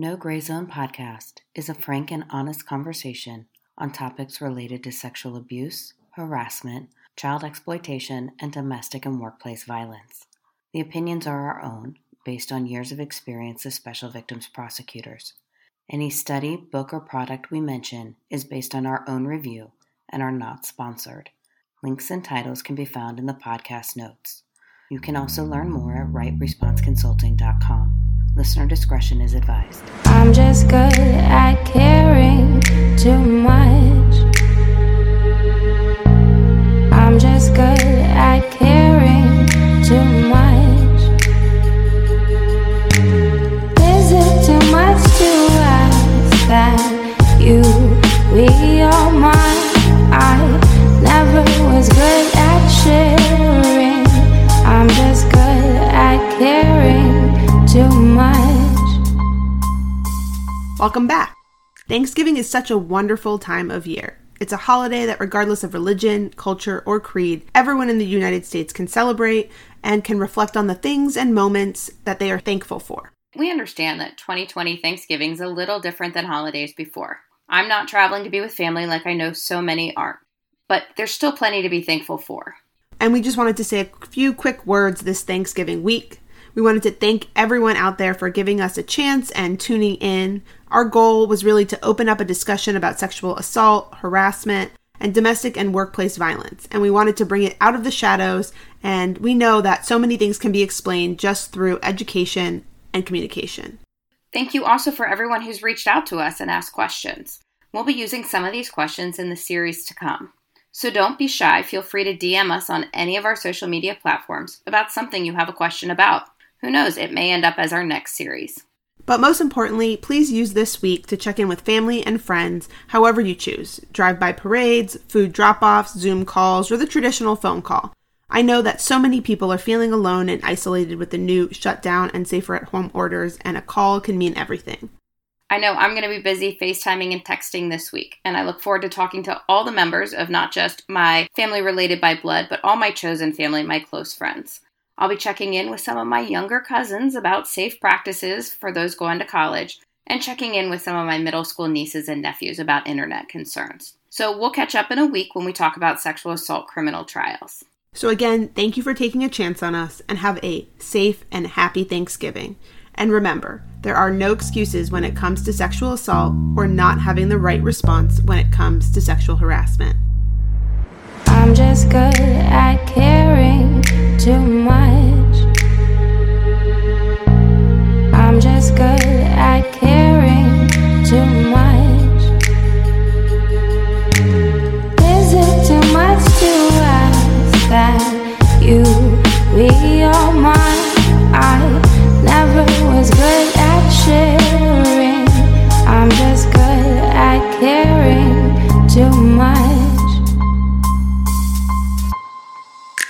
No Gray Zone podcast is a frank and honest conversation on topics related to sexual abuse, harassment, child exploitation, and domestic and workplace violence. The opinions are our own, based on years of experience as special victims prosecutors. Any study, book, or product we mention is based on our own review and are not sponsored. Links and titles can be found in the podcast notes. You can also learn more at rightresponseconsulting.com. Listener discretion is advised. I'm just good at Welcome back. Thanksgiving is such a wonderful time of year. It's a holiday that, regardless of religion, culture, or creed, everyone in the United States can celebrate and can reflect on the things and moments that they are thankful for. We understand that 2020 Thanksgiving is a little different than holidays before. I'm not traveling to be with family like I know so many aren't, but there's still plenty to be thankful for. And we just wanted to say a few quick words this Thanksgiving week. We wanted to thank everyone out there for giving us a chance and tuning in. Our goal was really to open up a discussion about sexual assault, harassment, and domestic and workplace violence. And we wanted to bring it out of the shadows. And we know that so many things can be explained just through education and communication. Thank you also for everyone who's reached out to us and asked questions. We'll be using some of these questions in the series to come. So don't be shy. Feel free to DM us on any of our social media platforms about something you have a question about. Who knows, it may end up as our next series. But most importantly, please use this week to check in with family and friends, however you choose drive by parades, food drop offs, Zoom calls, or the traditional phone call. I know that so many people are feeling alone and isolated with the new shutdown and safer at home orders, and a call can mean everything. I know I'm going to be busy FaceTiming and texting this week, and I look forward to talking to all the members of not just my family related by blood, but all my chosen family, my close friends. I'll be checking in with some of my younger cousins about safe practices for those going to college, and checking in with some of my middle school nieces and nephews about internet concerns. So we'll catch up in a week when we talk about sexual assault criminal trials. So, again, thank you for taking a chance on us and have a safe and happy Thanksgiving. And remember, there are no excuses when it comes to sexual assault or not having the right response when it comes to sexual harassment. I'm just good at caring just good at caring.